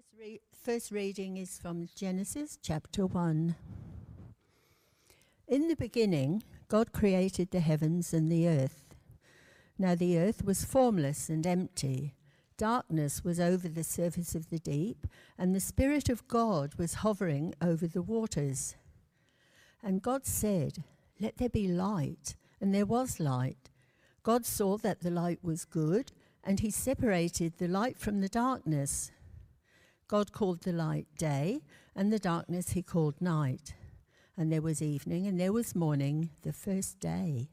First, re- first reading is from Genesis chapter 1. In the beginning, God created the heavens and the earth. Now the earth was formless and empty. Darkness was over the surface of the deep, and the Spirit of God was hovering over the waters. And God said, Let there be light. And there was light. God saw that the light was good, and he separated the light from the darkness. God called the light day, and the darkness he called night. And there was evening, and there was morning, the first day.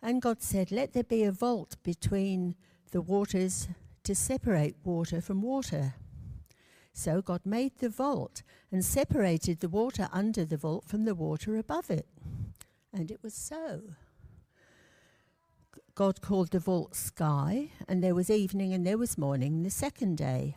And God said, Let there be a vault between the waters to separate water from water. So God made the vault and separated the water under the vault from the water above it. And it was so. God called the vault sky, and there was evening and there was morning the second day.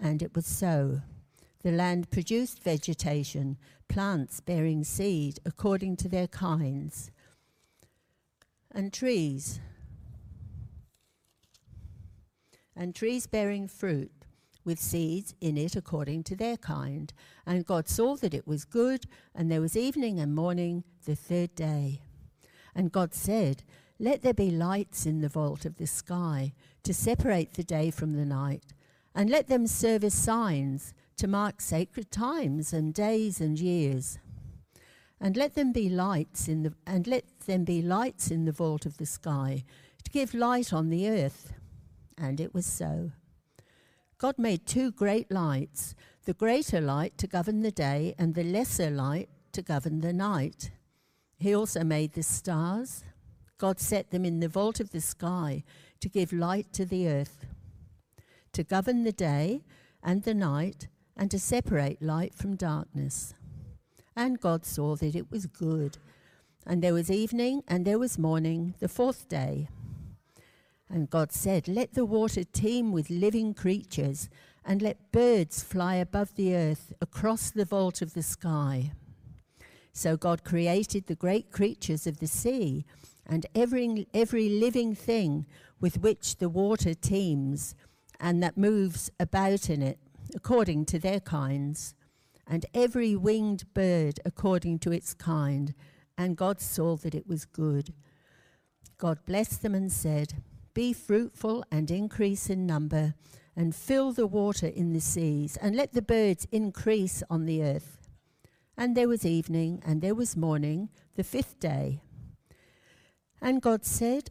and it was so. The land produced vegetation, plants bearing seed according to their kinds, and trees, and trees bearing fruit with seeds in it according to their kind. And God saw that it was good, and there was evening and morning the third day. And God said, Let there be lights in the vault of the sky to separate the day from the night and let them serve as signs to mark sacred times and days and years. And let them be lights in the and let them be lights in the vault of the sky to give light on the earth. And it was so. God made two great lights, the greater light to govern the day and the lesser light to govern the night. He also made the stars. God set them in the vault of the sky to give light to the earth to govern the day and the night, and to separate light from darkness. And God saw that it was good. And there was evening, and there was morning, the fourth day. And God said, Let the water teem with living creatures, and let birds fly above the earth across the vault of the sky. So God created the great creatures of the sea, and every, every living thing with which the water teems and that moves about in it according to their kinds, and every winged bird according to its kind. And God saw that it was good. God blessed them and said, Be fruitful and increase in number, and fill the water in the seas, and let the birds increase on the earth. And there was evening, and there was morning, the fifth day. And God said,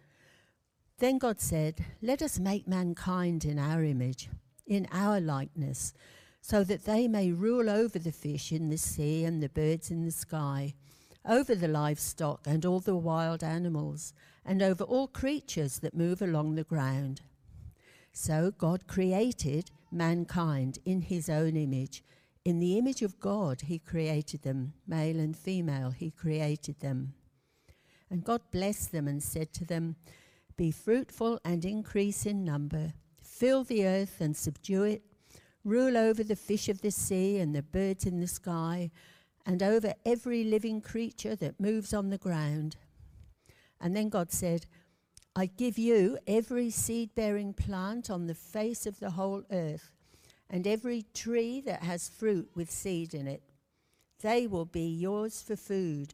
Then God said, Let us make mankind in our image, in our likeness, so that they may rule over the fish in the sea and the birds in the sky, over the livestock and all the wild animals, and over all creatures that move along the ground. So God created mankind in his own image. In the image of God, he created them, male and female, he created them. And God blessed them and said to them, be fruitful and increase in number. Fill the earth and subdue it. Rule over the fish of the sea and the birds in the sky, and over every living creature that moves on the ground. And then God said, I give you every seed bearing plant on the face of the whole earth, and every tree that has fruit with seed in it. They will be yours for food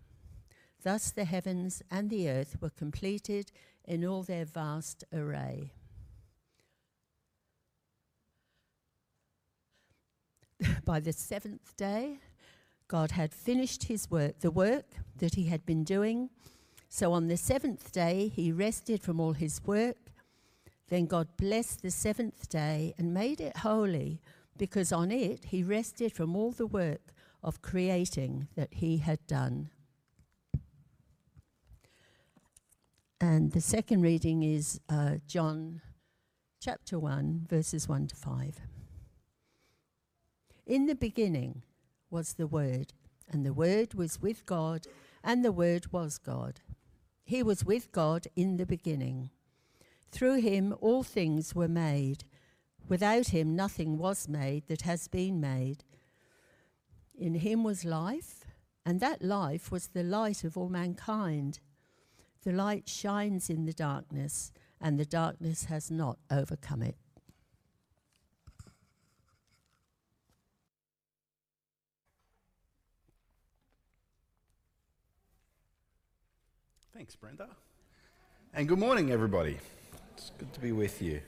Thus the heavens and the earth were completed in all their vast array. By the seventh day, God had finished his work, the work that he had been doing. So on the seventh day, he rested from all his work. Then God blessed the seventh day and made it holy, because on it he rested from all the work of creating that he had done. And the second reading is uh, John chapter 1, verses 1 to 5. In the beginning was the Word, and the Word was with God, and the Word was God. He was with God in the beginning. Through him all things were made. Without him nothing was made that has been made. In him was life, and that life was the light of all mankind. The light shines in the darkness, and the darkness has not overcome it. Thanks, Brenda. And good morning, everybody. It's good to be with you.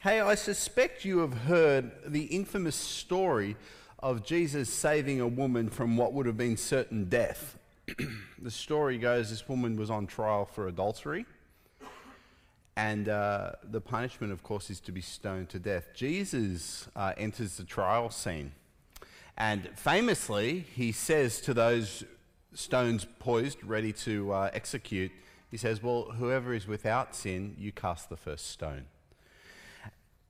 Hey, I suspect you have heard the infamous story of Jesus saving a woman from what would have been certain death. the story goes this woman was on trial for adultery, and uh, the punishment, of course, is to be stoned to death. Jesus uh, enters the trial scene, and famously, he says to those stones poised, ready to uh, execute, he says, Well, whoever is without sin, you cast the first stone.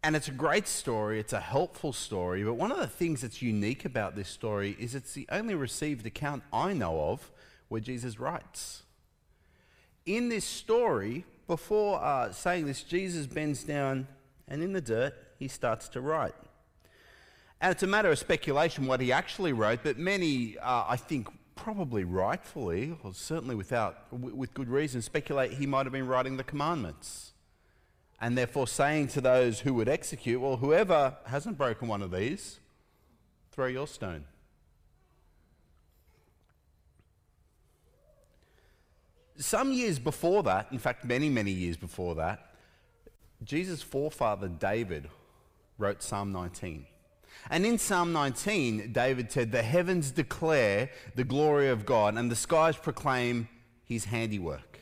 And it's a great story, it's a helpful story, but one of the things that's unique about this story is it's the only received account I know of where Jesus writes. In this story, before uh, saying this, Jesus bends down and in the dirt he starts to write. And it's a matter of speculation what he actually wrote, but many, uh, I think, probably rightfully, or certainly without, with good reason, speculate he might have been writing the commandments. And therefore saying to those who would execute, well, whoever hasn't broken one of these, throw your stone. Some years before that, in fact, many, many years before that, Jesus' forefather David wrote Psalm 19. And in Psalm 19, David said, The heavens declare the glory of God, and the skies proclaim his handiwork.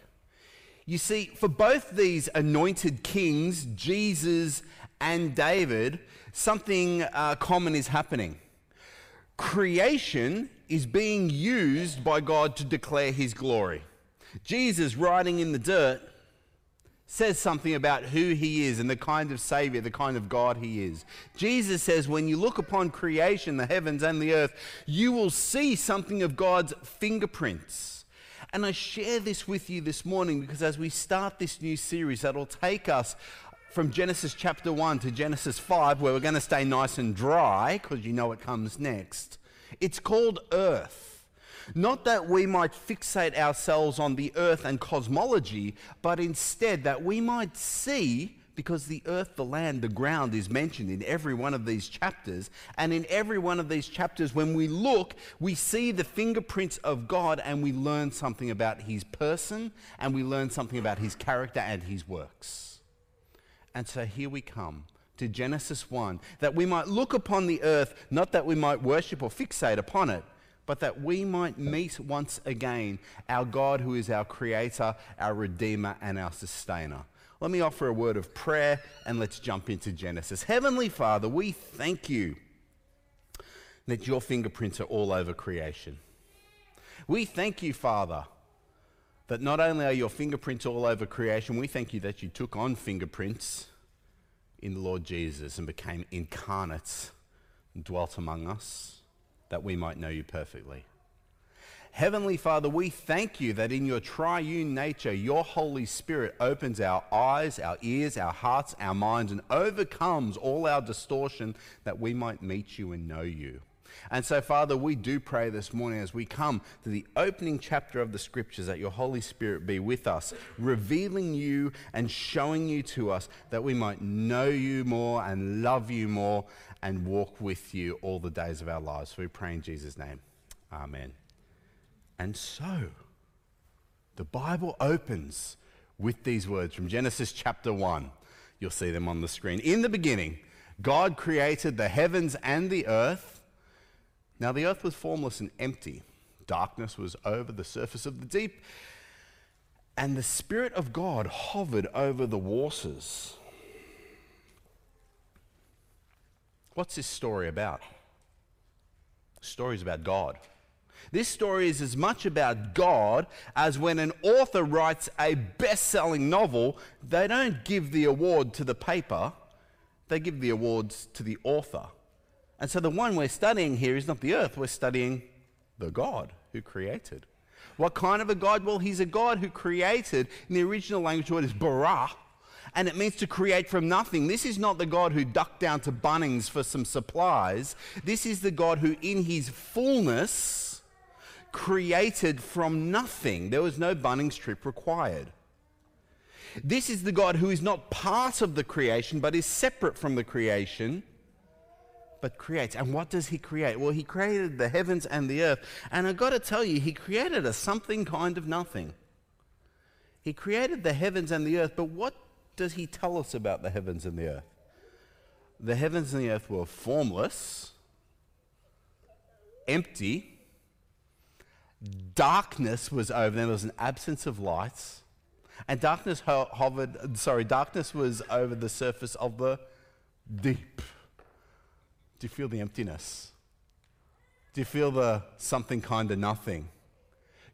You see, for both these anointed kings, Jesus and David, something uh, common is happening. Creation is being used by God to declare his glory. Jesus, writing in the dirt, says something about who he is and the kind of Savior, the kind of God he is. Jesus says, when you look upon creation, the heavens and the earth, you will see something of God's fingerprints. And I share this with you this morning because as we start this new series, that'll take us from Genesis chapter 1 to Genesis 5, where we're going to stay nice and dry because you know what comes next. It's called Earth. Not that we might fixate ourselves on the earth and cosmology, but instead that we might see, because the earth, the land, the ground is mentioned in every one of these chapters. And in every one of these chapters, when we look, we see the fingerprints of God and we learn something about his person and we learn something about his character and his works. And so here we come to Genesis 1 that we might look upon the earth, not that we might worship or fixate upon it, but that we might meet once again our God who is our Creator, our Redeemer, and our Sustainer. Let me offer a word of prayer and let's jump into Genesis. Heavenly Father, we thank you that your fingerprints are all over creation. We thank you, Father, that not only are your fingerprints all over creation, we thank you that you took on fingerprints in the Lord Jesus and became incarnate and dwelt among us that we might know you perfectly. Heavenly Father, we thank you that in your triune nature, your Holy Spirit opens our eyes, our ears, our hearts, our minds, and overcomes all our distortion that we might meet you and know you. And so, Father, we do pray this morning as we come to the opening chapter of the scriptures that your Holy Spirit be with us, revealing you and showing you to us that we might know you more and love you more and walk with you all the days of our lives. We pray in Jesus' name. Amen. And so, the Bible opens with these words from Genesis chapter 1. You'll see them on the screen. In the beginning, God created the heavens and the earth. Now the earth was formless and empty. Darkness was over the surface of the deep, and the Spirit of God hovered over the waters. What's this story about? The story is about God. This story is as much about God as when an author writes a best selling novel, they don't give the award to the paper, they give the awards to the author. And so the one we're studying here is not the earth, we're studying the God who created. What kind of a God? Well, he's a God who created, in the original language, word is bara, and it means to create from nothing. This is not the God who ducked down to Bunnings for some supplies. This is the God who, in his fullness, created from nothing. There was no Bunnings trip required. This is the God who is not part of the creation, but is separate from the creation but creates. And what does he create? Well, he created the heavens and the earth. And I've got to tell you, he created a something kind of nothing. He created the heavens and the earth, but what does he tell us about the heavens and the earth? The heavens and the earth were formless, empty, darkness was over them, there was an absence of lights, and darkness ho- hovered, sorry, darkness was over the surface of the deep. Do you feel the emptiness? Do you feel the something kind of nothing?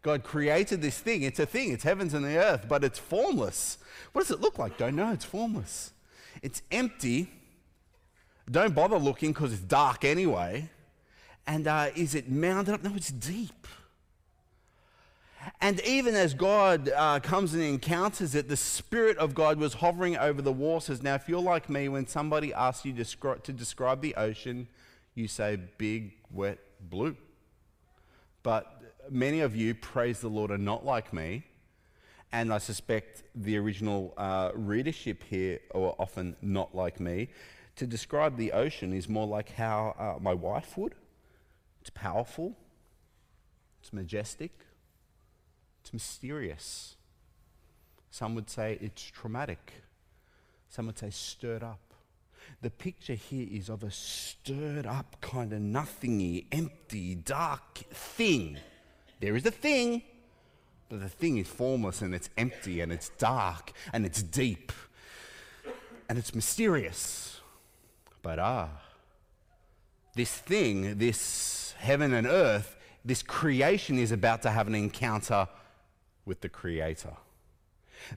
God created this thing. It's a thing. It's heavens and the earth, but it's formless. What does it look like? Don't know. It's formless. It's empty. Don't bother looking because it's dark anyway. And uh, is it mounted up? No, it's deep. And even as God uh, comes and encounters it, the Spirit of God was hovering over the waters. Now, if you're like me, when somebody asks you to, to describe the ocean, you say big, wet, blue. But many of you, praise the Lord, are not like me. And I suspect the original uh, readership here are often not like me. To describe the ocean is more like how uh, my wife would. It's powerful, it's majestic, it's mysterious. Some would say it's traumatic. Some would say stirred up. The picture here is of a stirred up, kind of nothingy, empty, dark thing. There is a thing, but the thing is formless and it's empty and it's dark and it's deep and it's mysterious. But ah, this thing, this heaven and earth, this creation is about to have an encounter with the Creator.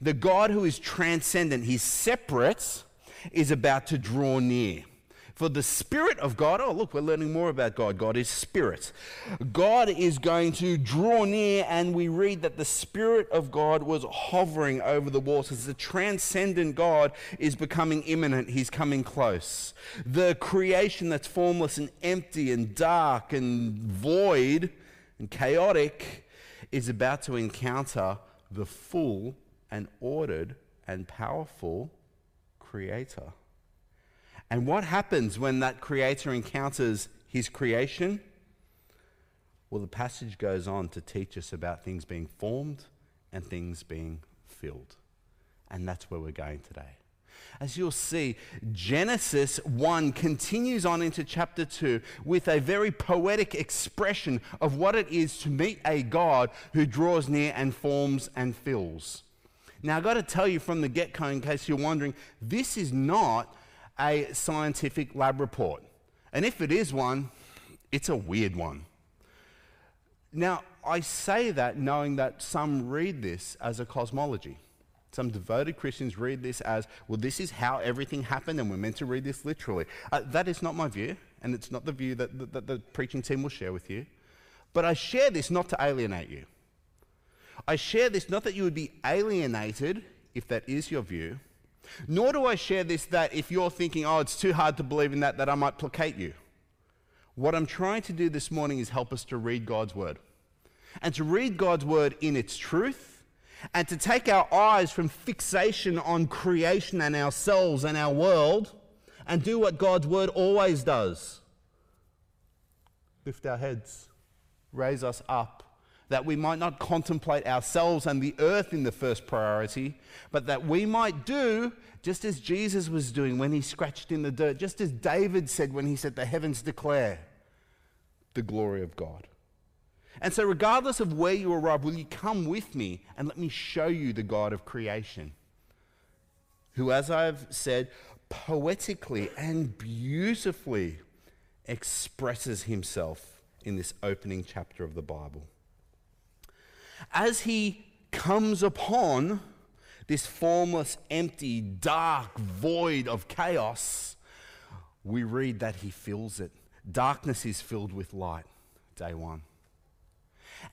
The God who is transcendent, He's separate, is about to draw near. For the Spirit of God, oh, look, we're learning more about God. God is Spirit. God is going to draw near, and we read that the Spirit of God was hovering over the waters. The transcendent God is becoming immanent. He's coming close. The creation that's formless and empty and dark and void and chaotic is about to encounter the full and ordered and powerful Creator. And what happens when that Creator encounters His creation? Well, the passage goes on to teach us about things being formed and things being filled. And that's where we're going today as you'll see, Genesis 1 continues on into chapter 2 with a very poetic expression of what it is to meet a God who draws near and forms and fills. Now, I've got to tell you from the get go, in case you're wondering, this is not a scientific lab report. And if it is one, it's a weird one. Now, I say that knowing that some read this as a cosmology. Some devoted Christians read this as, well, this is how everything happened, and we're meant to read this literally. Uh, that is not my view, and it's not the view that, that, that the preaching team will share with you. But I share this not to alienate you. I share this not that you would be alienated, if that is your view, nor do I share this that if you're thinking, oh, it's too hard to believe in that, that I might placate you. What I'm trying to do this morning is help us to read God's word. And to read God's word in its truth, and to take our eyes from fixation on creation and ourselves and our world, and do what God's word always does lift our heads, raise us up, that we might not contemplate ourselves and the earth in the first priority, but that we might do just as Jesus was doing when he scratched in the dirt, just as David said when he said, The heavens declare the glory of God. And so, regardless of where you arrive, will you come with me and let me show you the God of creation? Who, as I've said, poetically and beautifully expresses himself in this opening chapter of the Bible. As he comes upon this formless, empty, dark void of chaos, we read that he fills it. Darkness is filled with light, day one.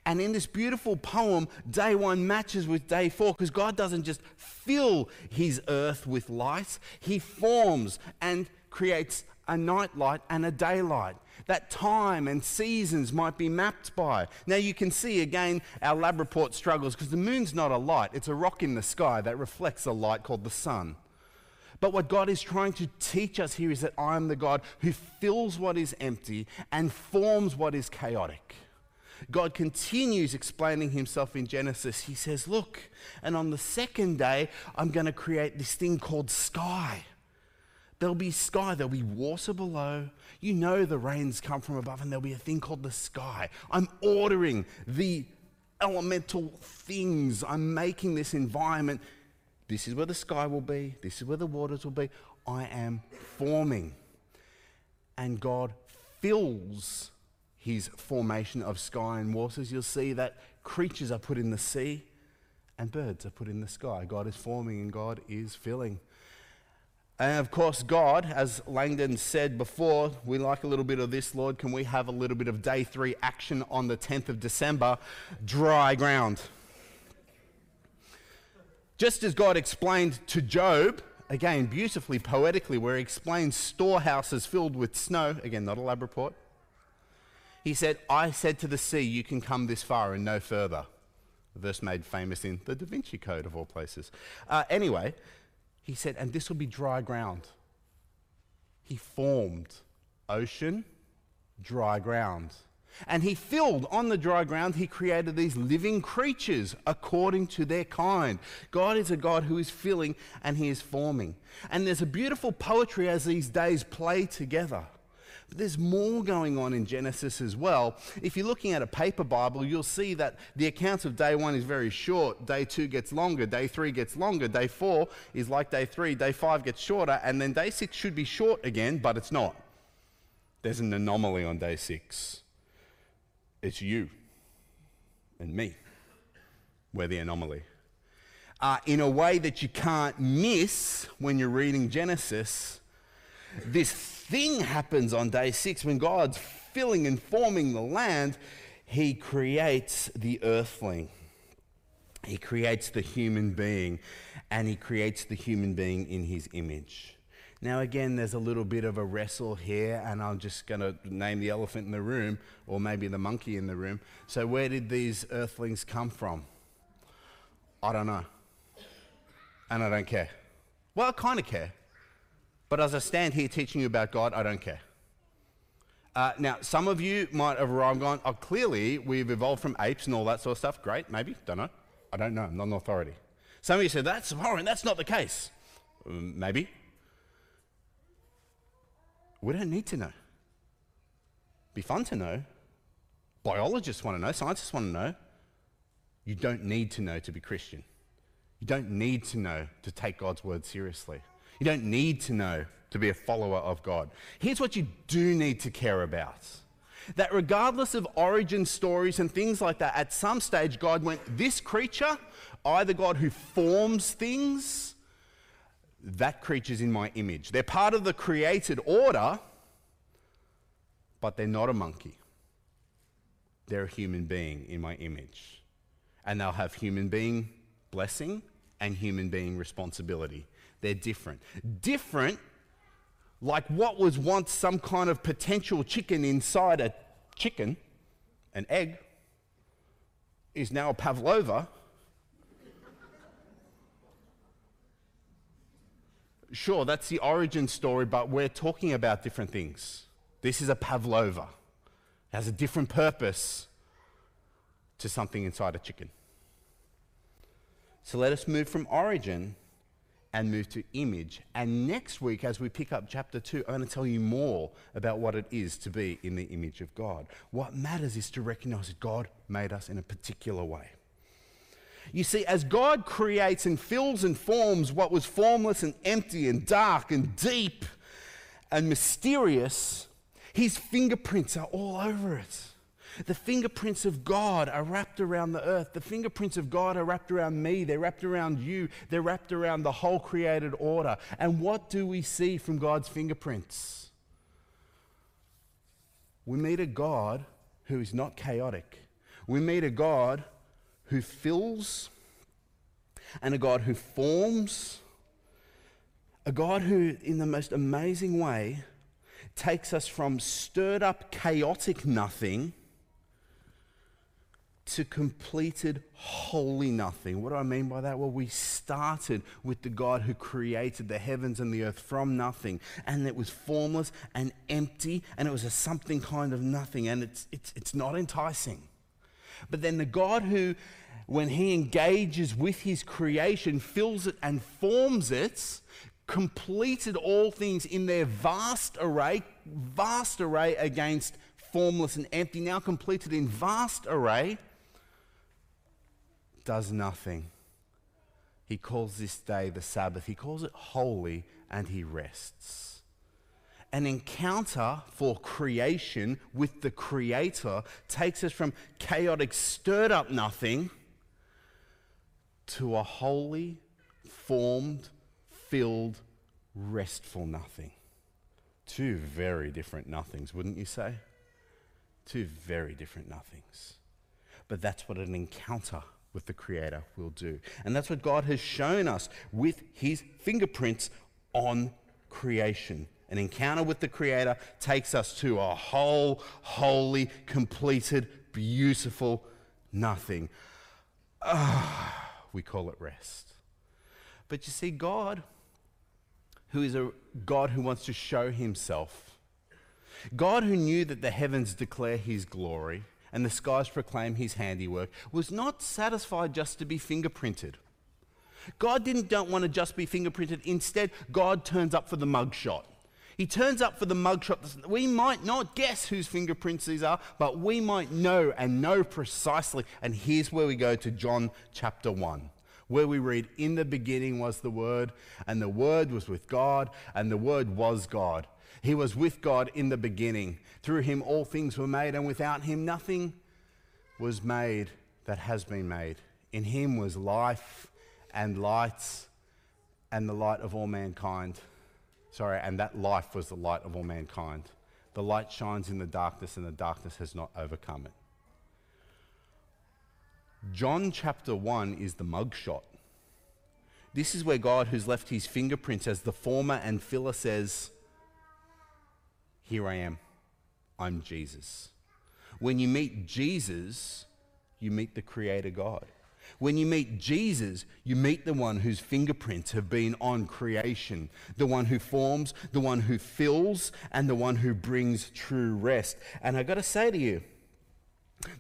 And in this beautiful poem, day one matches with day four because God doesn't just fill his earth with light, he forms and creates a night light and a daylight. That time and seasons might be mapped by. Now you can see again our lab report struggles because the moon's not a light, it's a rock in the sky that reflects a light called the sun. But what God is trying to teach us here is that I am the God who fills what is empty and forms what is chaotic. God continues explaining himself in Genesis. He says, Look, and on the second day, I'm going to create this thing called sky. There'll be sky, there'll be water below. You know the rains come from above, and there'll be a thing called the sky. I'm ordering the elemental things, I'm making this environment. This is where the sky will be, this is where the waters will be. I am forming. And God fills his formation of sky and waters. You'll see that creatures are put in the sea and birds are put in the sky. God is forming and God is filling. And of course, God, as Langdon said before, we like a little bit of this, Lord. Can we have a little bit of day three action on the 10th of December? Dry ground. Just as God explained to Job, again, beautifully, poetically, where he explains storehouses filled with snow, again, not a lab report. He said, I said to the sea, You can come this far and no further. A verse made famous in the Da Vinci Code, of all places. Uh, anyway, he said, and this will be dry ground. He formed ocean, dry ground. And he filled on the dry ground, he created these living creatures according to their kind. God is a God who is filling and he is forming. And there's a beautiful poetry as these days play together. But there's more going on in Genesis as well. If you're looking at a paper Bible, you'll see that the accounts of day one is very short. Day two gets longer. Day three gets longer. Day four is like day three. Day five gets shorter. And then day six should be short again, but it's not. There's an anomaly on day six. It's you and me. We're the anomaly. Uh, in a way that you can't miss when you're reading Genesis, this thing happens on day six when God's filling and forming the land. He creates the earthling, He creates the human being, and He creates the human being in His image. Now, again, there's a little bit of a wrestle here, and I'm just going to name the elephant in the room, or maybe the monkey in the room. So, where did these earthlings come from? I don't know. And I don't care. Well, I kind of care. But as I stand here teaching you about God, I don't care. Uh, now, some of you might have arrived gone, oh, clearly we've evolved from apes and all that sort of stuff. Great, maybe, don't know. I don't know, I'm not an authority. Some of you said, that's horrible, that's not the case. Um, maybe. We don't need to know. Be fun to know. Biologists want to know, scientists want to know. You don't need to know to be Christian. You don't need to know to take God's word seriously. You don't need to know to be a follower of God. Here's what you do need to care about that regardless of origin stories and things like that, at some stage God went, This creature, I, the God who forms things, that creature's in my image. They're part of the created order, but they're not a monkey. They're a human being in my image. And they'll have human being blessing and human being responsibility. They're different. Different like what was once some kind of potential chicken inside a chicken, an egg, is now a pavlova. Sure, that's the origin story, but we're talking about different things. This is a pavlova. It has a different purpose to something inside a chicken. So let us move from origin and move to image. And next week, as we pick up chapter 2, I'm going to tell you more about what it is to be in the image of God. What matters is to recognize that God made us in a particular way. You see, as God creates and fills and forms what was formless and empty and dark and deep and mysterious, his fingerprints are all over it. The fingerprints of God are wrapped around the earth. The fingerprints of God are wrapped around me. They're wrapped around you. They're wrapped around the whole created order. And what do we see from God's fingerprints? We meet a God who is not chaotic. We meet a God who fills and a God who forms, a God who, in the most amazing way, takes us from stirred up, chaotic nothing to completed holy nothing. What do I mean by that? Well, we started with the God who created the heavens and the earth from nothing, and it was formless and empty, and it was a something kind of nothing, and it's, it's, it's not enticing. But then the God who, when he engages with his creation, fills it and forms it, completed all things in their vast array, vast array against formless and empty, now completed in vast array does nothing. He calls this day the Sabbath. He calls it holy and he rests. An encounter for creation with the Creator takes us from chaotic, stirred up nothing to a holy, formed, filled, restful nothing. Two very different nothings, wouldn't you say? Two very different nothings. But that's what an encounter with the Creator will do. And that's what God has shown us with His fingerprints on creation. An encounter with the Creator takes us to a whole, holy, completed, beautiful nothing. Ah, we call it rest. But you see, God, who is a God who wants to show Himself, God who knew that the heavens declare His glory, and the skies proclaim his handiwork, was not satisfied just to be fingerprinted. God didn't don't want to just be fingerprinted. Instead, God turns up for the mugshot. He turns up for the mugshot. We might not guess whose fingerprints these are, but we might know and know precisely. And here's where we go to John chapter 1, where we read, In the beginning was the Word, and the Word was with God, and the Word was God. He was with God in the beginning. Through him all things were made, and without him nothing was made that has been made. In him was life and light and the light of all mankind. Sorry, and that life was the light of all mankind. The light shines in the darkness, and the darkness has not overcome it. John chapter 1 is the mugshot. This is where God, who's left his fingerprints as the former and filler, says, Here I am. I'm Jesus. When you meet Jesus, you meet the Creator God. When you meet Jesus, you meet the one whose fingerprints have been on creation, the one who forms, the one who fills, and the one who brings true rest. And I've got to say to you,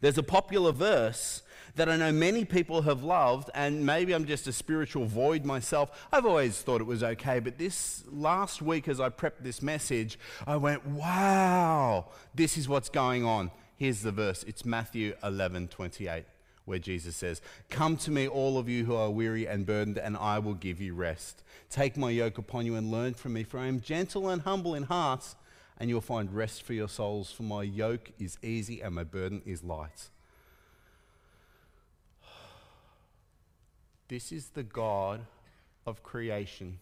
there's a popular verse that I know many people have loved, and maybe I'm just a spiritual void myself. I've always thought it was okay, but this last week, as I prepped this message, I went, wow, this is what's going on. Here's the verse it's Matthew 11 28, where Jesus says, Come to me, all of you who are weary and burdened, and I will give you rest. Take my yoke upon you and learn from me, for I am gentle and humble in heart, and you'll find rest for your souls. For my yoke is easy and my burden is light. This is the God of creation.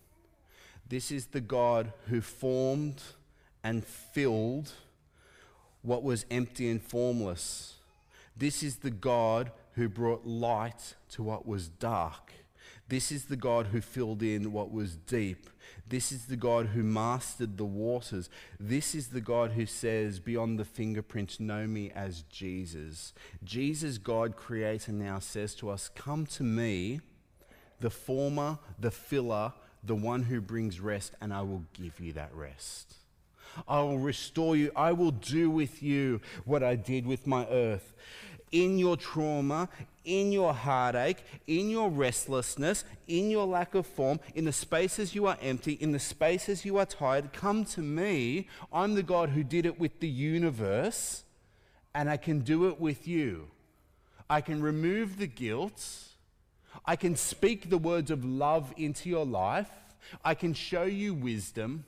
This is the God who formed and filled what was empty and formless. This is the God who brought light to what was dark. This is the God who filled in what was deep. This is the God who mastered the waters. This is the God who says, Beyond the fingerprints, know me as Jesus. Jesus, God, Creator, now says to us, Come to me, the former, the filler, the one who brings rest, and I will give you that rest. I will restore you. I will do with you what I did with my earth. In your trauma, in your heartache, in your restlessness, in your lack of form, in the spaces you are empty, in the spaces you are tired, come to me. I'm the God who did it with the universe, and I can do it with you. I can remove the guilt. I can speak the words of love into your life. I can show you wisdom.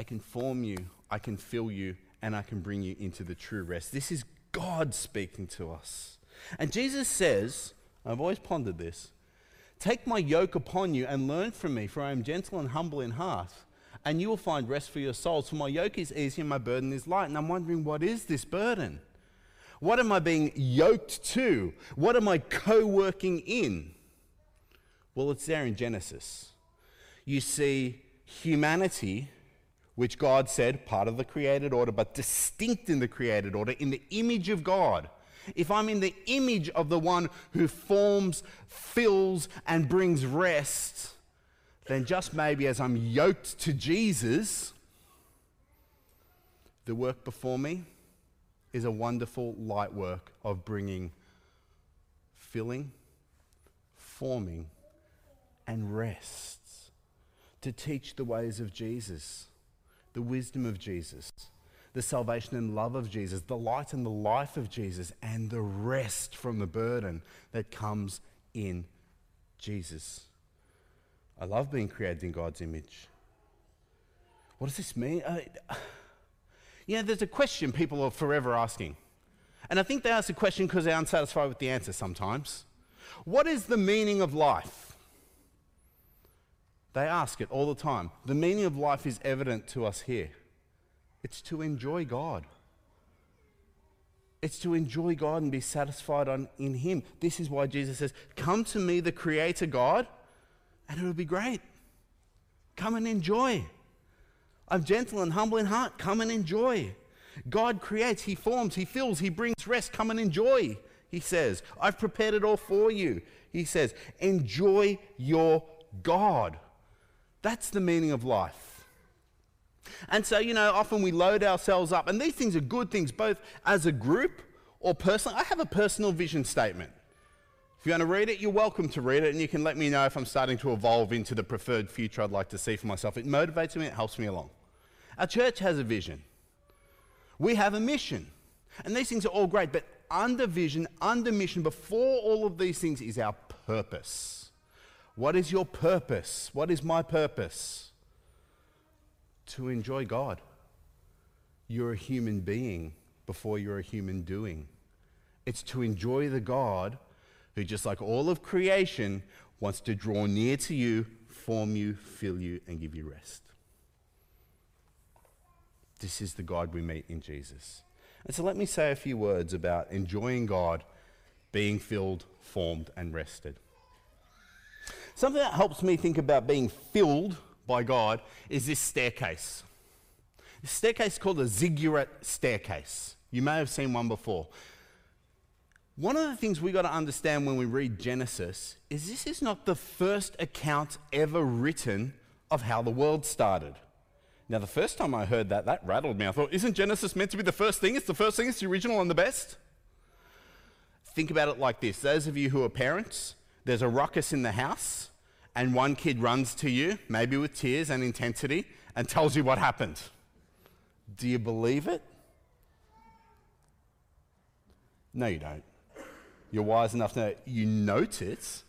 I can form you, I can fill you, and I can bring you into the true rest. This is God speaking to us. And Jesus says, I've always pondered this Take my yoke upon you and learn from me, for I am gentle and humble in heart, and you will find rest for your souls. For my yoke is easy and my burden is light. And I'm wondering, what is this burden? What am I being yoked to? What am I co working in? Well, it's there in Genesis. You see humanity which God said, part of the created order, but distinct in the created order, in the image of God. If I'm in the image of the one who forms, fills, and brings rest, then just maybe as I'm yoked to Jesus, the work before me is a wonderful light work of bringing filling, forming, and rests to teach the ways of Jesus the wisdom of Jesus, the salvation and love of Jesus, the light and the life of Jesus, and the rest from the burden that comes in Jesus. I love being created in God's image. What does this mean? Uh, yeah, there's a question people are forever asking. And I think they ask the question because they're unsatisfied with the answer sometimes. What is the meaning of life? They ask it all the time. The meaning of life is evident to us here it's to enjoy God. It's to enjoy God and be satisfied on, in Him. This is why Jesus says, Come to me, the Creator God, and it'll be great. Come and enjoy. I'm gentle and humble in heart. Come and enjoy. God creates, He forms, He fills, He brings rest. Come and enjoy, He says. I've prepared it all for you. He says, Enjoy your God. That's the meaning of life. And so, you know, often we load ourselves up, and these things are good things, both as a group or personally. I have a personal vision statement. If you want to read it, you're welcome to read it, and you can let me know if I'm starting to evolve into the preferred future I'd like to see for myself. It motivates me, it helps me along. Our church has a vision, we have a mission. And these things are all great, but under vision, under mission, before all of these things is our purpose. What is your purpose? What is my purpose? To enjoy God. You're a human being before you're a human doing. It's to enjoy the God who, just like all of creation, wants to draw near to you, form you, fill you, and give you rest. This is the God we meet in Jesus. And so let me say a few words about enjoying God, being filled, formed, and rested. Something that helps me think about being filled by God is this staircase. This staircase called a ziggurat staircase. You may have seen one before. One of the things we got to understand when we read Genesis is this is not the first account ever written of how the world started. Now, the first time I heard that, that rattled me. I thought, isn't Genesis meant to be the first thing? It's the first thing, it's the original and the best. Think about it like this those of you who are parents, there's a ruckus in the house, and one kid runs to you, maybe with tears and intensity, and tells you what happened. Do you believe it? No, you don't. You're wise enough to know you note it,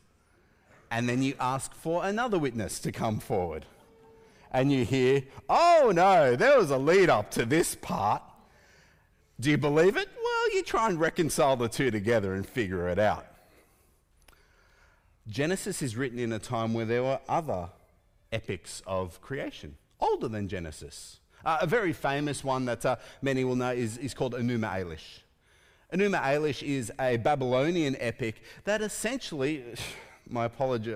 and then you ask for another witness to come forward. And you hear, oh no, there was a lead up to this part. Do you believe it? Well, you try and reconcile the two together and figure it out. Genesis is written in a time where there were other epics of creation, older than Genesis. Uh, a very famous one that uh, many will know is, is called Enuma Elish. Enuma Elish is a Babylonian epic that essentially, my,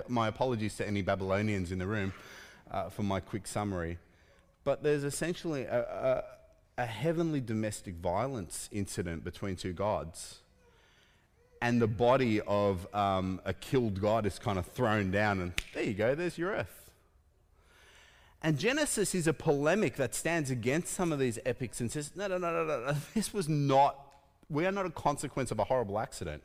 my apologies to any Babylonians in the room uh, for my quick summary, but there's essentially a, a, a heavenly domestic violence incident between two gods. And the body of um, a killed god is kind of thrown down, and there you go, there's your earth. And Genesis is a polemic that stands against some of these epics and says, no, no, no, no, no, this was not, we are not a consequence of a horrible accident.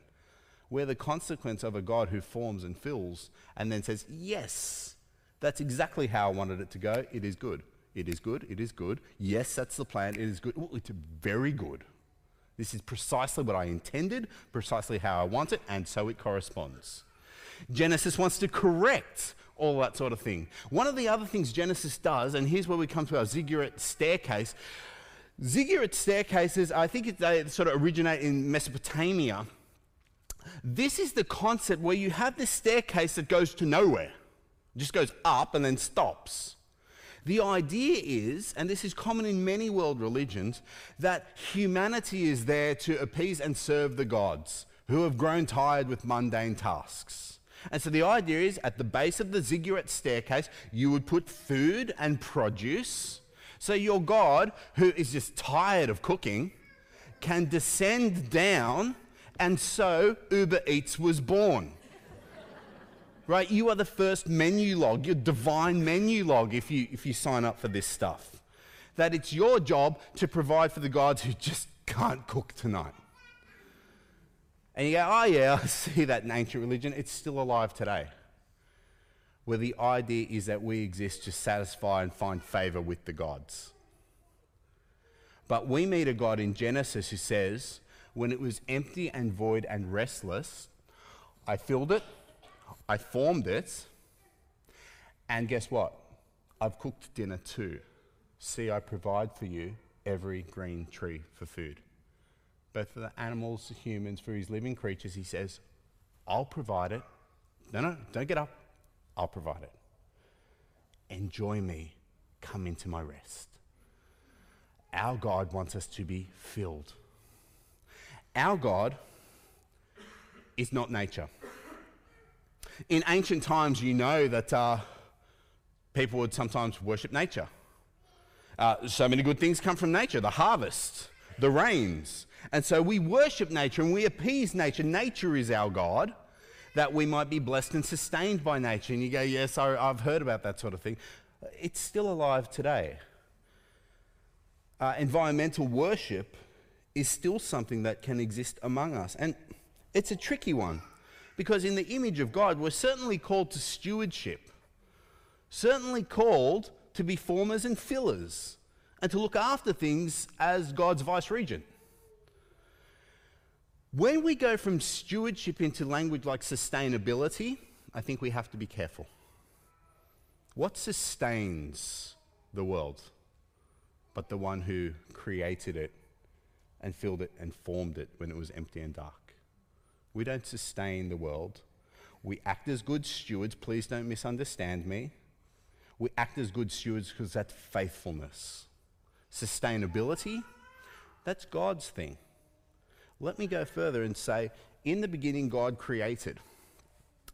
We're the consequence of a God who forms and fills and then says, yes, that's exactly how I wanted it to go. It is good. It is good. It is good. Yes, that's the plan. It is good. Well, it's very good. This is precisely what I intended, precisely how I want it, and so it corresponds. Genesis wants to correct all that sort of thing. One of the other things Genesis does, and here's where we come to our ziggurat staircase. Ziggurat staircases, I think they sort of originate in Mesopotamia. This is the concept where you have this staircase that goes to nowhere, it just goes up and then stops. The idea is, and this is common in many world religions, that humanity is there to appease and serve the gods who have grown tired with mundane tasks. And so the idea is at the base of the ziggurat staircase, you would put food and produce. So your God, who is just tired of cooking, can descend down, and so Uber Eats was born right? You are the first Menulog, your divine Menulog if you, if you sign up for this stuff. That it's your job to provide for the gods who just can't cook tonight. And you go, oh, yeah, I see that in ancient religion. It's still alive today. Where the idea is that we exist to satisfy and find favor with the gods. But we meet a God in Genesis who says, when it was empty and void and restless, I filled it, I formed it, and guess what? I've cooked dinner too. See, I provide for you every green tree for food. Both for the animals, the humans, for his living creatures, he says, I'll provide it. No, no, don't get up. I'll provide it. Enjoy me. Come into my rest. Our God wants us to be filled. Our God is not nature. In ancient times, you know that uh, people would sometimes worship nature. Uh, so many good things come from nature the harvest, the rains. And so we worship nature and we appease nature. Nature is our God, that we might be blessed and sustained by nature. And you go, Yes, I, I've heard about that sort of thing. It's still alive today. Uh, environmental worship is still something that can exist among us. And it's a tricky one because in the image of God, we're certainly called to stewardship, certainly called to be formers and fillers, and to look after things as God's vice regent. When we go from stewardship into language like sustainability, I think we have to be careful. What sustains the world but the one who created it and filled it and formed it when it was empty and dark? We don't sustain the world. We act as good stewards. Please don't misunderstand me. We act as good stewards because that's faithfulness. Sustainability, that's God's thing. Let me go further and say, in the beginning, God created.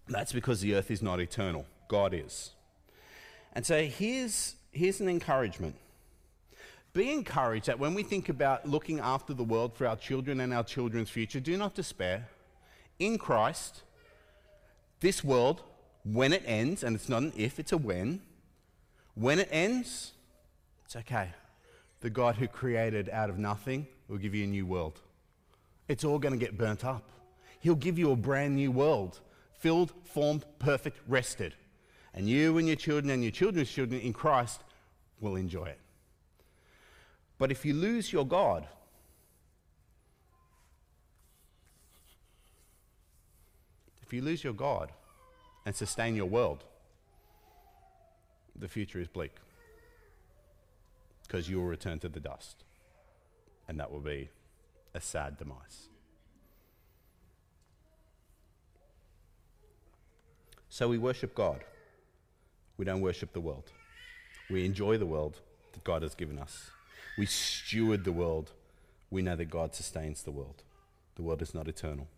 That's because the earth is not eternal, God is. And so here's, here's an encouragement. Be encouraged that when we think about looking after the world for our children and our children's future, do not despair in Christ, this world, when it ends, and it's not an if, it's a when, when it ends, it's okay. The God who created out of nothing will give you a new world. It's all going to get burnt up. He'll give you a brand new world, filled, formed, perfect, rested. And you and your children and your children's children in Christ will enjoy it. But if you lose your God, If you lose your God and sustain your world, the future is bleak because you will return to the dust, and that will be a sad demise. So we worship God. We don't worship the world. We enjoy the world that God has given us. We steward the world. We know that God sustains the world. The world is not eternal.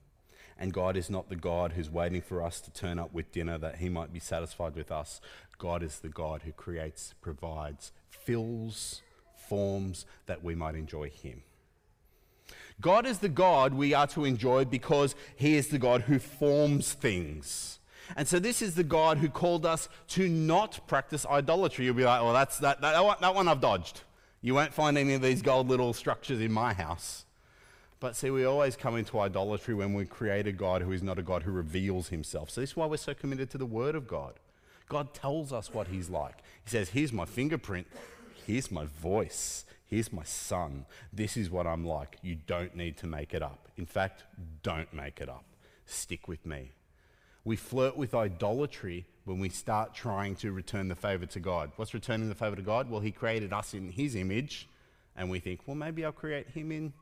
And God is not the God who's waiting for us to turn up with dinner that he might be satisfied with us. God is the God who creates, provides, fills, forms that we might enjoy him. God is the God we are to enjoy because he is the God who forms things. And so this is the God who called us to not practice idolatry. You'll be like, well, that's that, that, that one I've dodged. You won't find any of these gold little structures in my house. But see, we always come into idolatry when we create a God who is not a God who reveals himself. So this is why we're so committed to the Word of God. God tells us what he's like. He says, here's my fingerprint, here's my voice, here's my son. This is what I'm like. You don't need to make it up. In fact, don't make it up. Stick with me. We flirt with idolatry when we start trying to return the favor to God. What's returning the favor to God? Well, He created us in His image, and we think, well, maybe I'll create Him in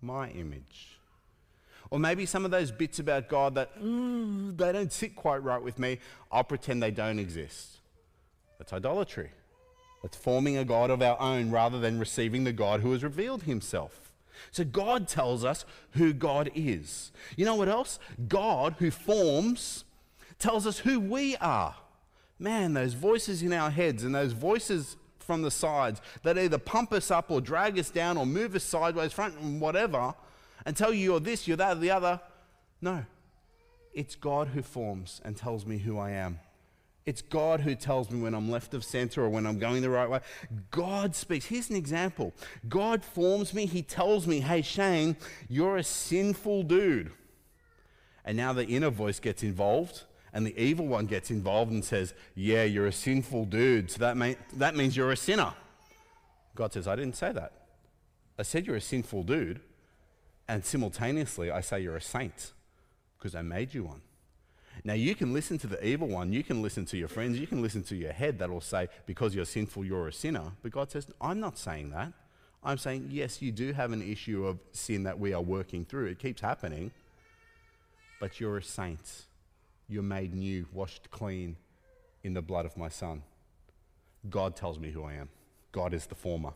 my image. Or maybe some of those bits about God that mm, they don't sit quite right with me, I'll pretend they don't exist. That's idolatry. That's forming a God of our own rather than receiving the God who has revealed himself. So God tells us who God is. You know what else? God, who forms, tells us who we are. Man, those voices in our heads and those voices from the sides that either pump us up or drag us down or move us sideways, front, and whatever, and tell you you're this, you're that, or the other. No. It's God who forms and tells me who I am. It's God who tells me when I'm left of center or when I'm going the right way. God speaks. Here's an example God forms me. He tells me, hey, Shane, you're a sinful dude. And now the inner voice gets involved and the evil one gets involved and says, yeah, you're a sinful dude. So that, may- that means you're a sinner. God says, I didn't say that. I said you're a sinful dude. And simultaneously, I say you're a saint because I made you one. Now, you can listen to the evil one, you can listen to your friends, you can listen to your head that will say, because you're sinful, you're a sinner. But God says, I'm not saying that. I'm saying, yes, you do have an issue of sin that we are working through. It keeps happening. But you're a saint. You're made new, washed clean in the blood of my Son. God tells me who I am. God is the former.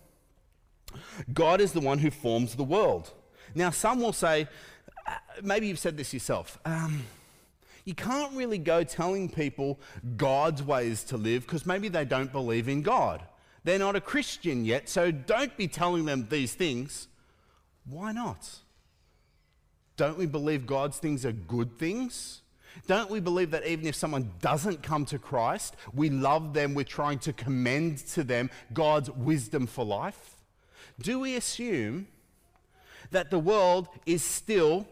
God is the one who forms the world. Now, some will say, uh, maybe you've said this yourself. Um, you can't really go telling people God's ways to live because maybe they don't believe in God. They're not a Christian yet, so don't be telling them these things. Why not? Don't we believe God's things are good things? Don't we believe that even if someone doesn't come to Christ, we love them, we're trying to commend to them God's wisdom for life? Do we assume that the world is still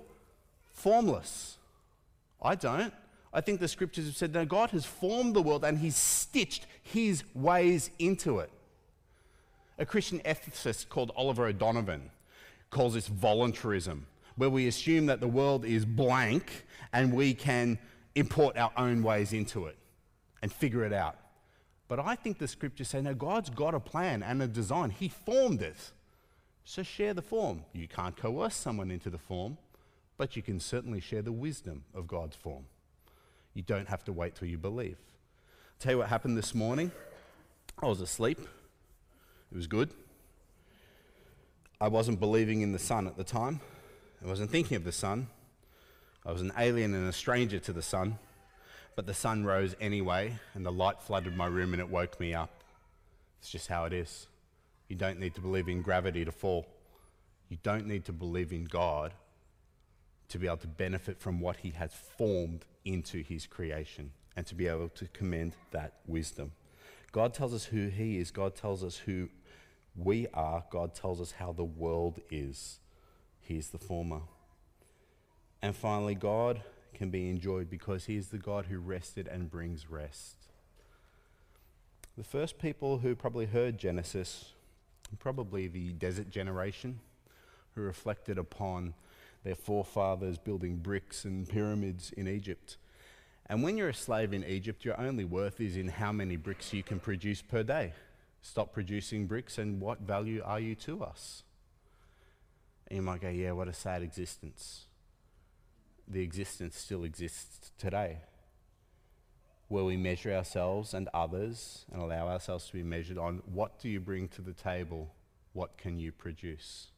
formless? I don't. I think the scriptures have said that God has formed the world and He's stitched His ways into it. A Christian ethicist called Oliver O'Donovan calls this voluntarism, where we assume that the world is blank and we can import our own ways into it and figure it out. But I think the scriptures say, no, God's got a plan and a design. He formed it. So share the form. You can't coerce someone into the form, but you can certainly share the wisdom of God's form. You don't have to wait till you believe. I'll tell you what happened this morning. I was asleep. It was good. I wasn't believing in the sun at the time. I wasn't thinking of the sun. I was an alien and a stranger to the sun. But the sun rose anyway, and the light flooded my room and it woke me up. It's just how it is. You don't need to believe in gravity to fall. You don't need to believe in God to be able to benefit from what He has formed into His creation and to be able to commend that wisdom. God tells us who He is, God tells us who we are, God tells us how the world is. He's the former. And finally, God can be enjoyed because He is the God who rested and brings rest. The first people who probably heard Genesis, probably the desert generation, who reflected upon their forefathers building bricks and pyramids in Egypt. And when you're a slave in Egypt, your only worth is in how many bricks you can produce per day. Stop producing bricks, and what value are you to us? And you might go, Yeah, what a sad existence. The existence still exists today, where we measure ourselves and others and allow ourselves to be measured on what do you bring to the table? What can you produce?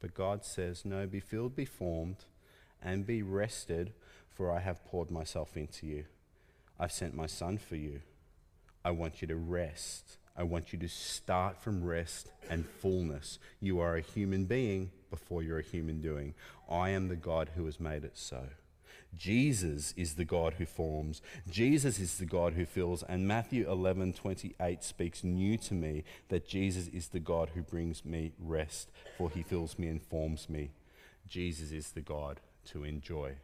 But God says, No, be filled, be formed, and be rested, for I have poured myself into you. I've sent my son for you. I want you to rest. I want you to start from rest and fullness. You are a human being before you're a human doing. I am the God who has made it so. Jesus is the God who forms. Jesus is the God who fills. And Matthew 11 28 speaks new to me that Jesus is the God who brings me rest, for he fills me and forms me. Jesus is the God to enjoy.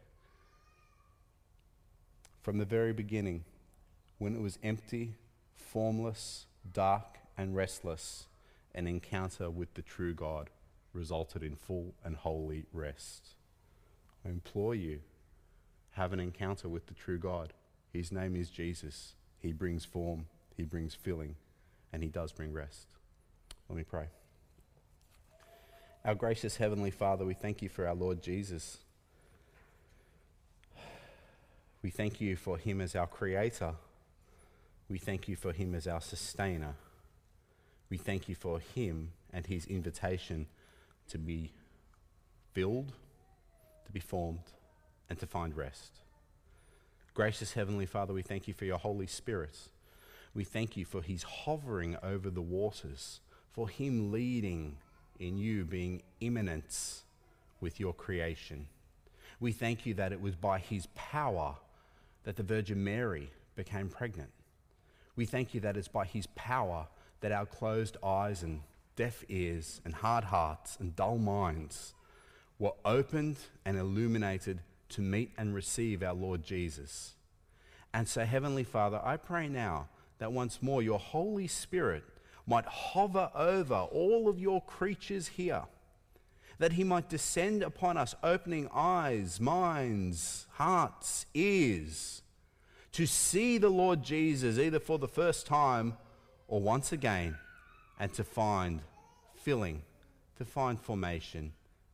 From the very beginning, when it was empty, formless, dark, and restless, an encounter with the true God resulted in full and holy rest. I implore you, have an encounter with the true God. His name is Jesus. He brings form, He brings filling, and He does bring rest. Let me pray. Our gracious Heavenly Father, we thank you for our Lord Jesus. We thank you for Him as our Creator. We thank you for Him as our Sustainer. We thank you for Him and His invitation to be filled, to be formed, and to find rest. Gracious Heavenly Father, we thank you for your Holy Spirit. We thank you for His hovering over the waters, for Him leading in you being immanent with your creation. We thank you that it was by His power that the Virgin Mary became pregnant. We thank you that it's by His power that our closed eyes and deaf ears and hard hearts and dull minds were opened and illuminated to meet and receive our Lord Jesus. And so, Heavenly Father, I pray now that once more your Holy Spirit might hover over all of your creatures here, that he might descend upon us, opening eyes, minds, hearts, ears, to see the Lord Jesus either for the first time or once again, and to find filling, to find formation,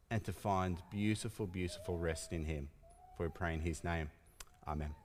and to find beautiful, beautiful rest in him. For we pray in his name. Amen.